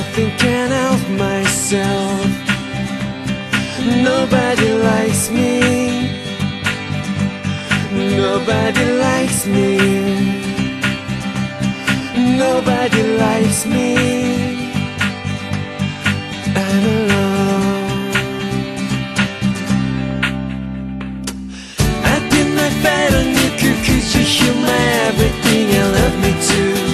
I thinking of myself. Nobody likes me. Nobody likes me. Nobody likes me. I'm alone. I did my fight on you cause you, you're my everything I love me too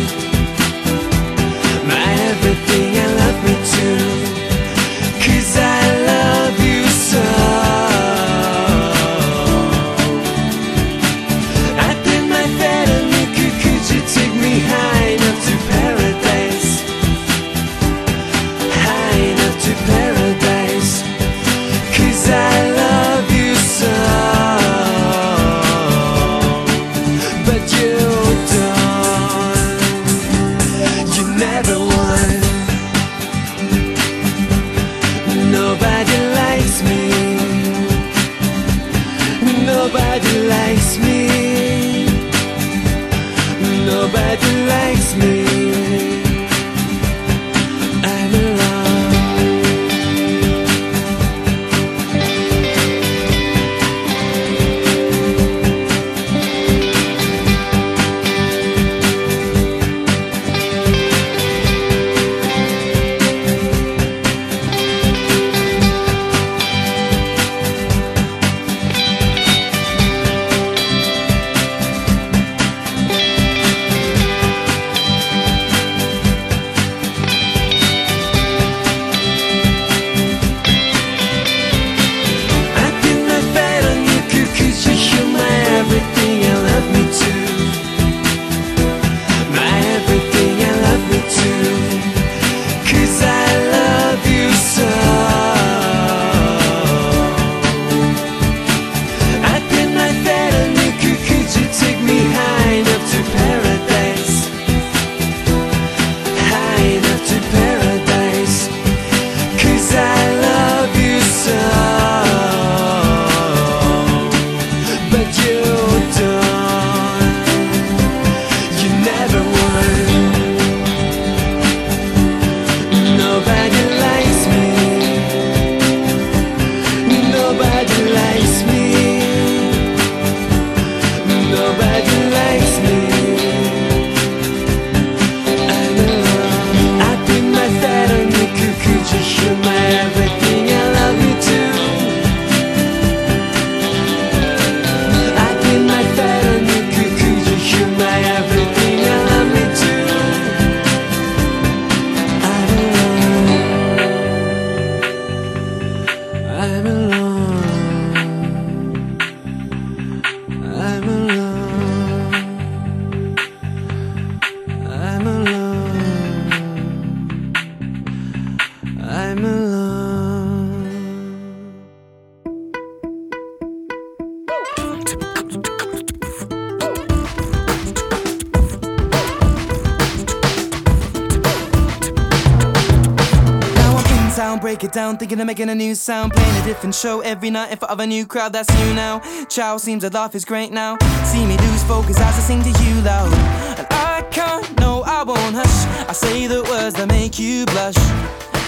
down, thinking of making a new sound. Playing a different show every night in front of a new crowd, that's you now. Chow seems to laugh is great now. See me lose focus as I sing to you loud. And I can't, no, I won't hush. I say the words that make you blush.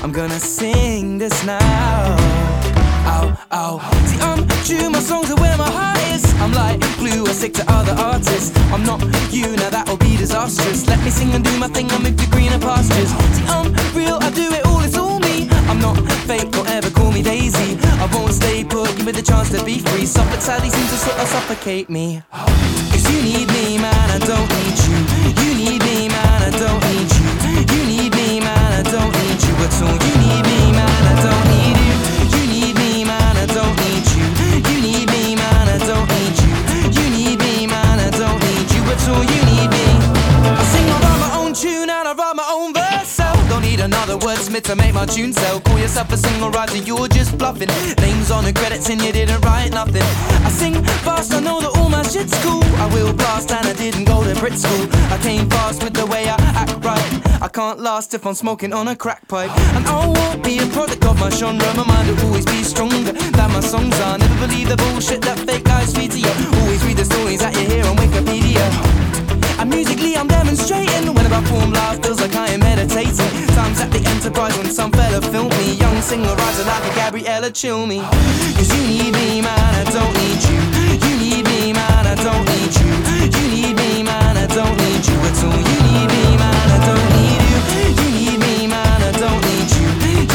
I'm gonna sing this now. Ow, ow. See, um, I'm true, my songs are where my heart is. I'm like glue, I stick to other artists. I'm not you, now that'll be disastrous. Let me sing and do my thing, I'll move to greener pastures. See, I'm real, I do it all, it's all me. I'm not fake, don't ever call me Daisy. I won't stay put, give me the chance to be free. Suffolk sadly seems to sort of suffocate me. Cause you need me, man, I don't need you. My tune sell. Call yourself a single writer, you're just bluffing. Names on the credits and you didn't write nothing. I sing fast, I know that all my shit's cool. I will blast and I didn't go to Brit school. I came fast with the way I act right. I can't last if I'm smoking on a crack pipe. And I won't be a product of my genre. My mind will always be stronger than my songs are. Never believe the bullshit that fake guys feed to you. Always read the stories that you hear on Wikipedia. And musically I'm demonstrating. When I perform live feels like I am meditating. Times at the Enterprise when some fella filmed me. Young singer writer like a Gabriella Cilmi Cause you need me man, I don't need you. You need me man, I don't need you. You need me man, I don't need you at all. You need me man, I don't need you. You need me man, I don't need you.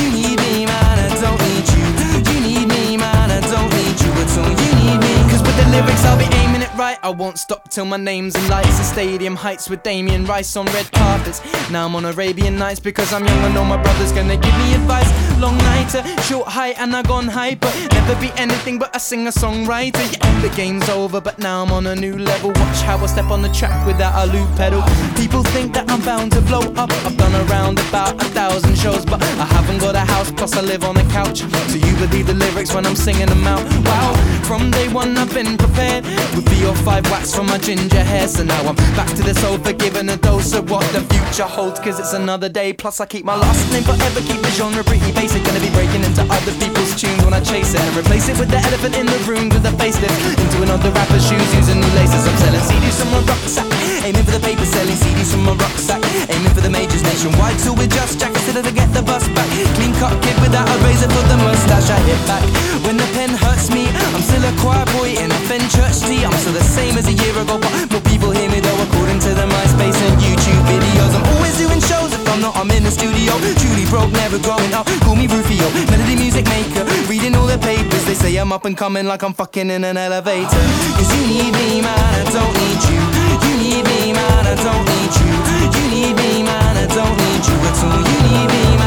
You need me man, I don't need you. You need me man, I don't need you at all. You need me. Cause with the lyrics I'll be aiming right I won't stop till my name's in lights and stadium heights with Damien Rice on red carpets. Now I'm on Arabian Nights because I'm young and know my brother's gonna give me advice. Long nighter, short height, and I gone hyper. Never be anything but a singer songwriter. Yeah, the game's over, but now I'm on a new level. Watch how I step on the track without a loop pedal. People think that I'm bound to blow up. I've done around about a thousand shows, but I haven't got a house, plus I live on a couch. So you believe the lyrics when I'm singing them out. Wow, from day one I've been prepared with three or five wax from my ginger hair. So now I'm back to this old forgiven a dose of what the future holds. Cause it's another day. Plus, I keep my last name forever. Keep the genre pretty basic. Gonna be breaking into other people's tunes when I chase it. And replace it with the elephant in the room with a facelift. Into another rapper's shoes using new laces. I'm selling CDs from my rucksack. Aiming for the paper, selling CDs from my rucksack. Aiming for the majors nationwide. So we're just jackets to get the bus back. Clean cut kid without a razor for the mustache. I hit back when the pen hurts me. I'm still a choir boy in a Fen church tea. I'm still the same as a year ago, but more people hear me though. According to the MySpace and YouTube videos, I'm always doing shows. If I'm not, I'm in the studio. Truly broke, never growing up. Call me Rufio, melody music maker. Reading all the papers, they say I'm up and coming like I'm fucking in an elevator. Cause you need me, man, I don't need you. You need me, man, I don't need you. You need me, man, I don't need you at all. You need me, man,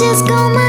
just call my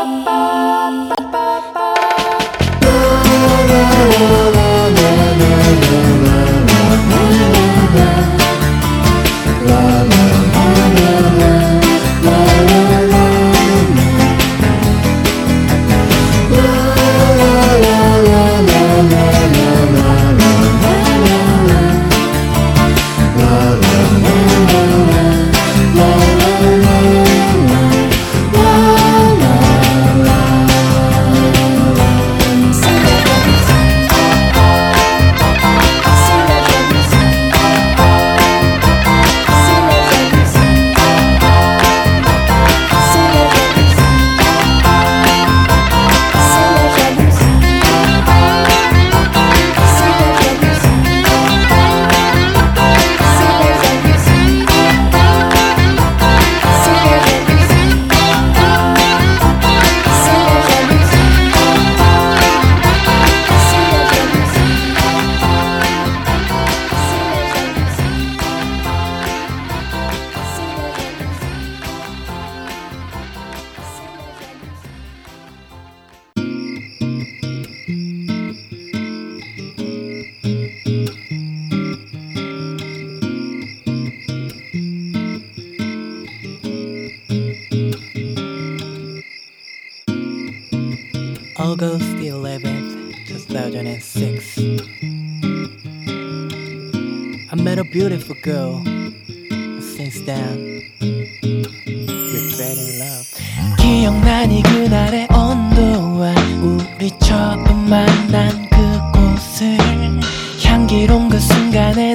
Bye. August 11th, 2006. I met a beautiful girl. Since then, we fell in love. 기억나니 그날의 온도와 우리 처음 만난 그곳을 향기로운 그 순간에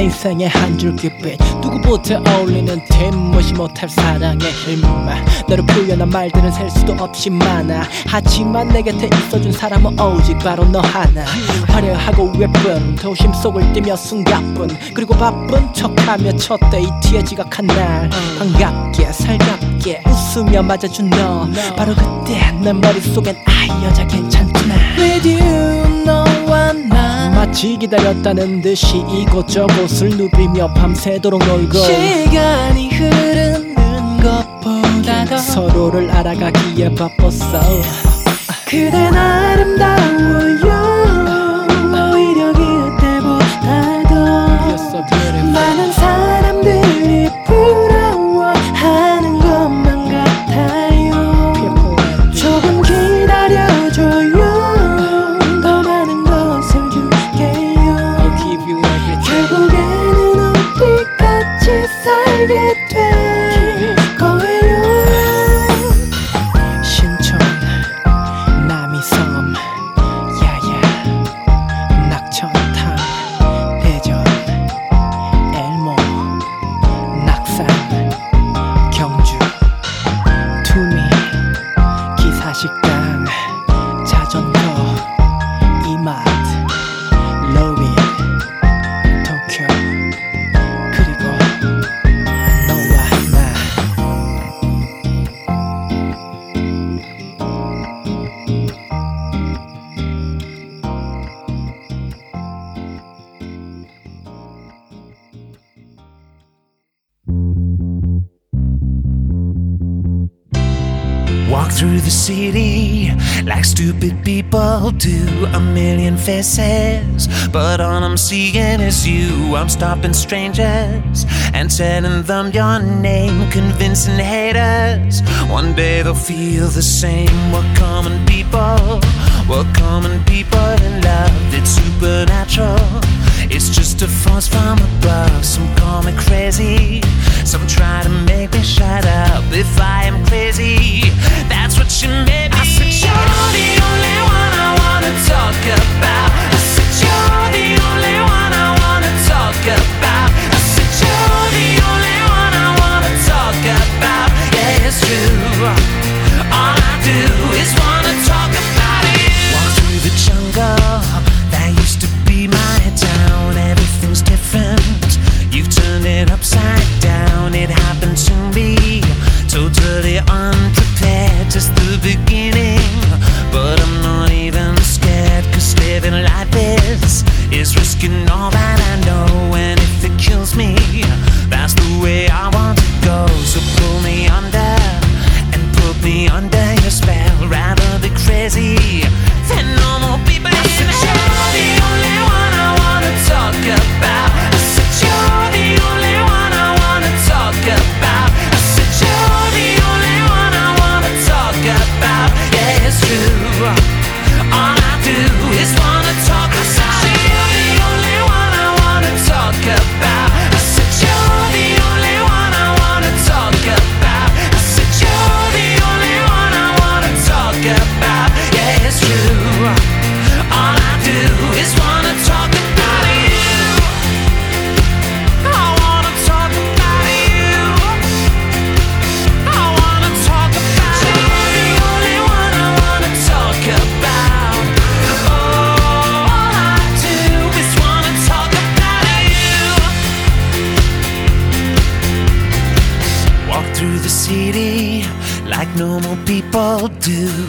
내 인생의 한 줄기빛 누구보다 어울리는 뒷무시 못할 사랑의 힘 너를 표현한 말들은 셀 수도 없이 많아. 하지만 내 곁에 있어준 사람은 오직 바로 너 하나. 화려하고 예쁜 도심 속을 뛰며 숨가쁜 그리고 바쁜 척하며 첫 데이트에 지각한 날. 반갑게 살갑게 웃으며 맞아준 너. 바로 그때 내 머릿속엔 아 여자 괜찮구나 마치 기다렸다는 듯이 이곳저곳을 누비며 밤새도록 놀고 시간이 흐르는 것보다도 서로를 알아가기에 바빴어. 그댄 아름다워요. 오히려 그때보다도 많은 사람들이 부러 down. Do. A million faces, but all I'm seeing is you. I'm stopping strangers and telling them your name, convincing haters. One day they'll feel the same. We're common people, we're common people in love. It's supernatural. It's just a force from above. Some call me crazy, some try to make me shut up. If I am crazy, that's what you made me. I said you're the only one talk about. People do.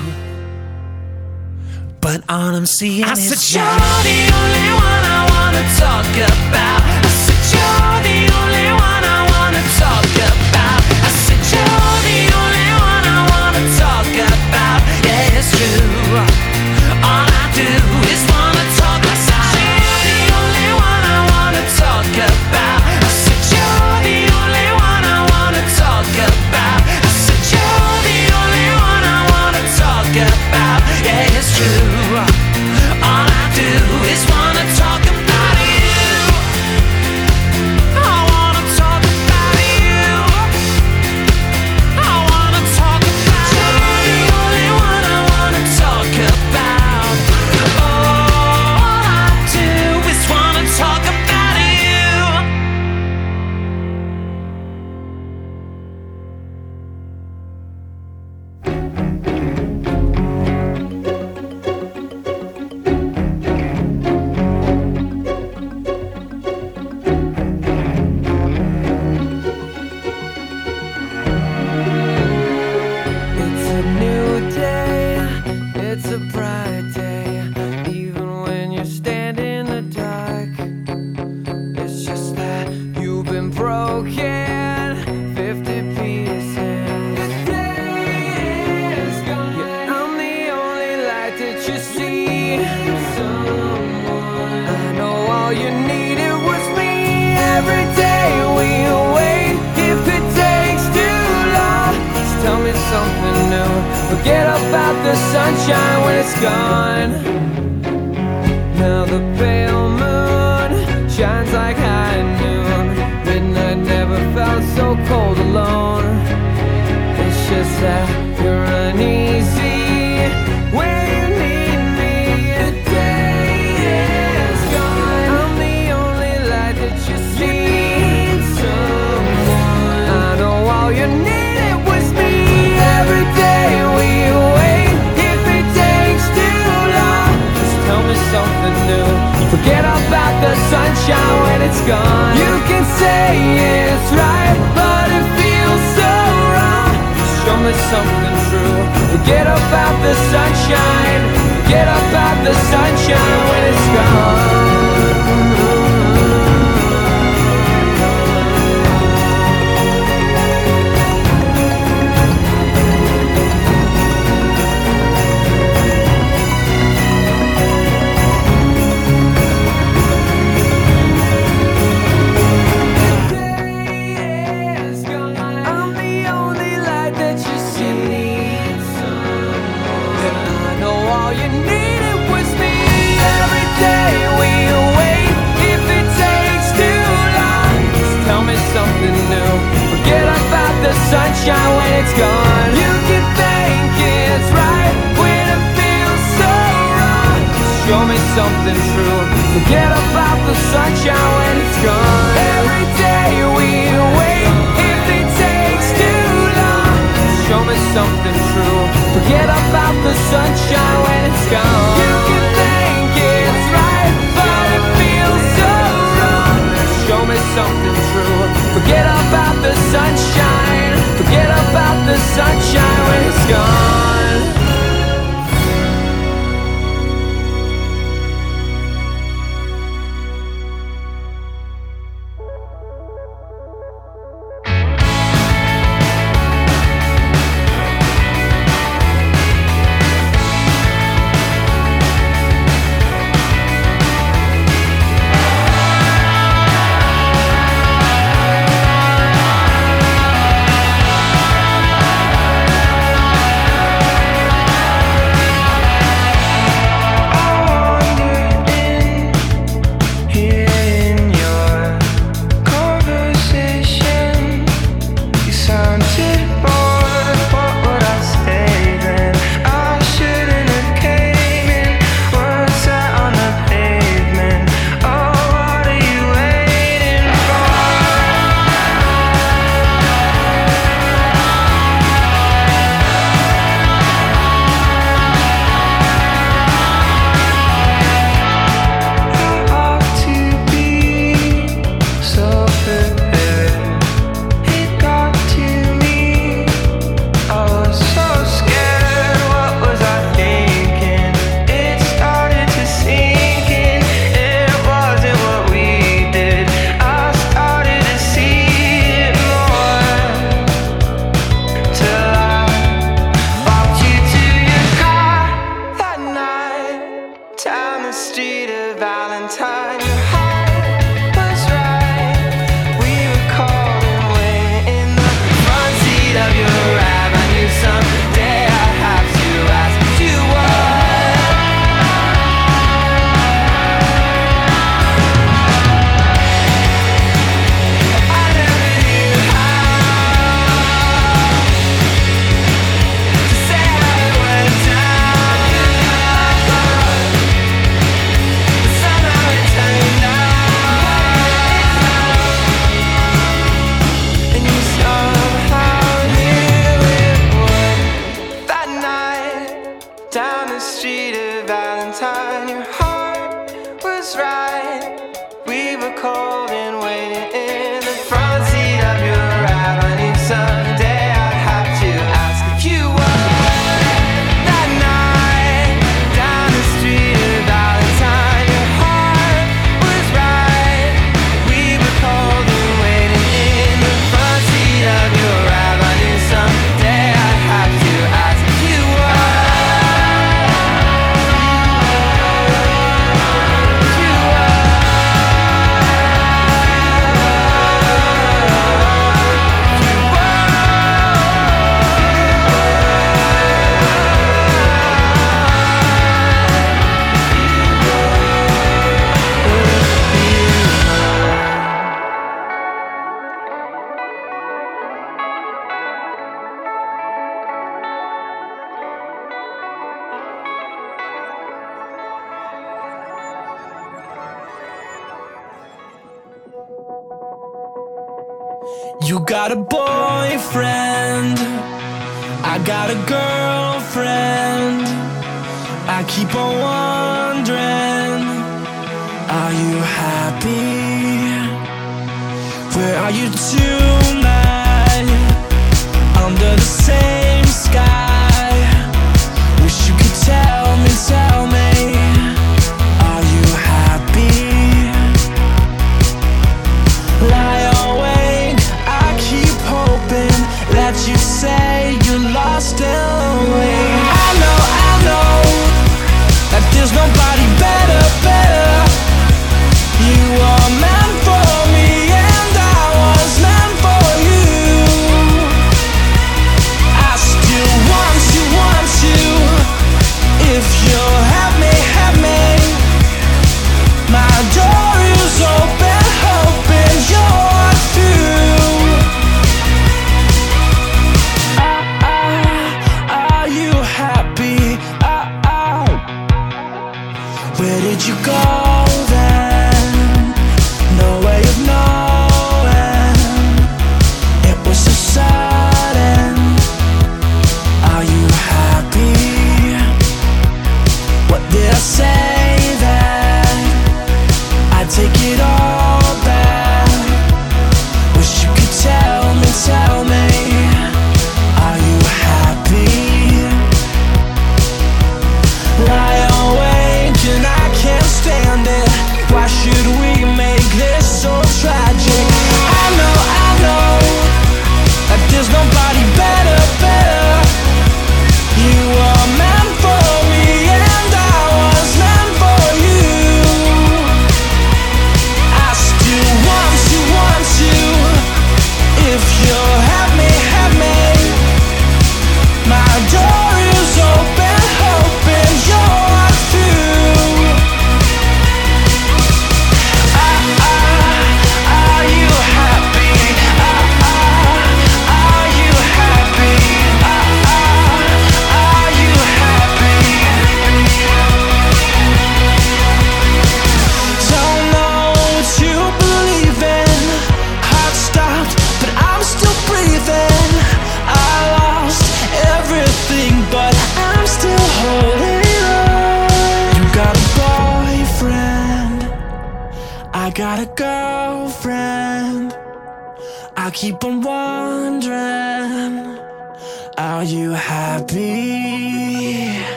But all I'm seeing I is said you. you're the only one I wanna talk about. The sunshine. Forget about the sunshine when it's gone. It's gone. You can think it's right it feels so wrong. Show me something true. Forget about the sunshine when it's gone. Every day we wait. If it takes too long, show me something true. Forget about the sunshine when it's gone. You can think it's right, but it feels so wrong. Show me something true. Forget about the sunshine. Forget about the sunshine when it's gone. Thank got a boyfriend. I got a girlfriend. I keep on wondering, are you happy? Where are you too?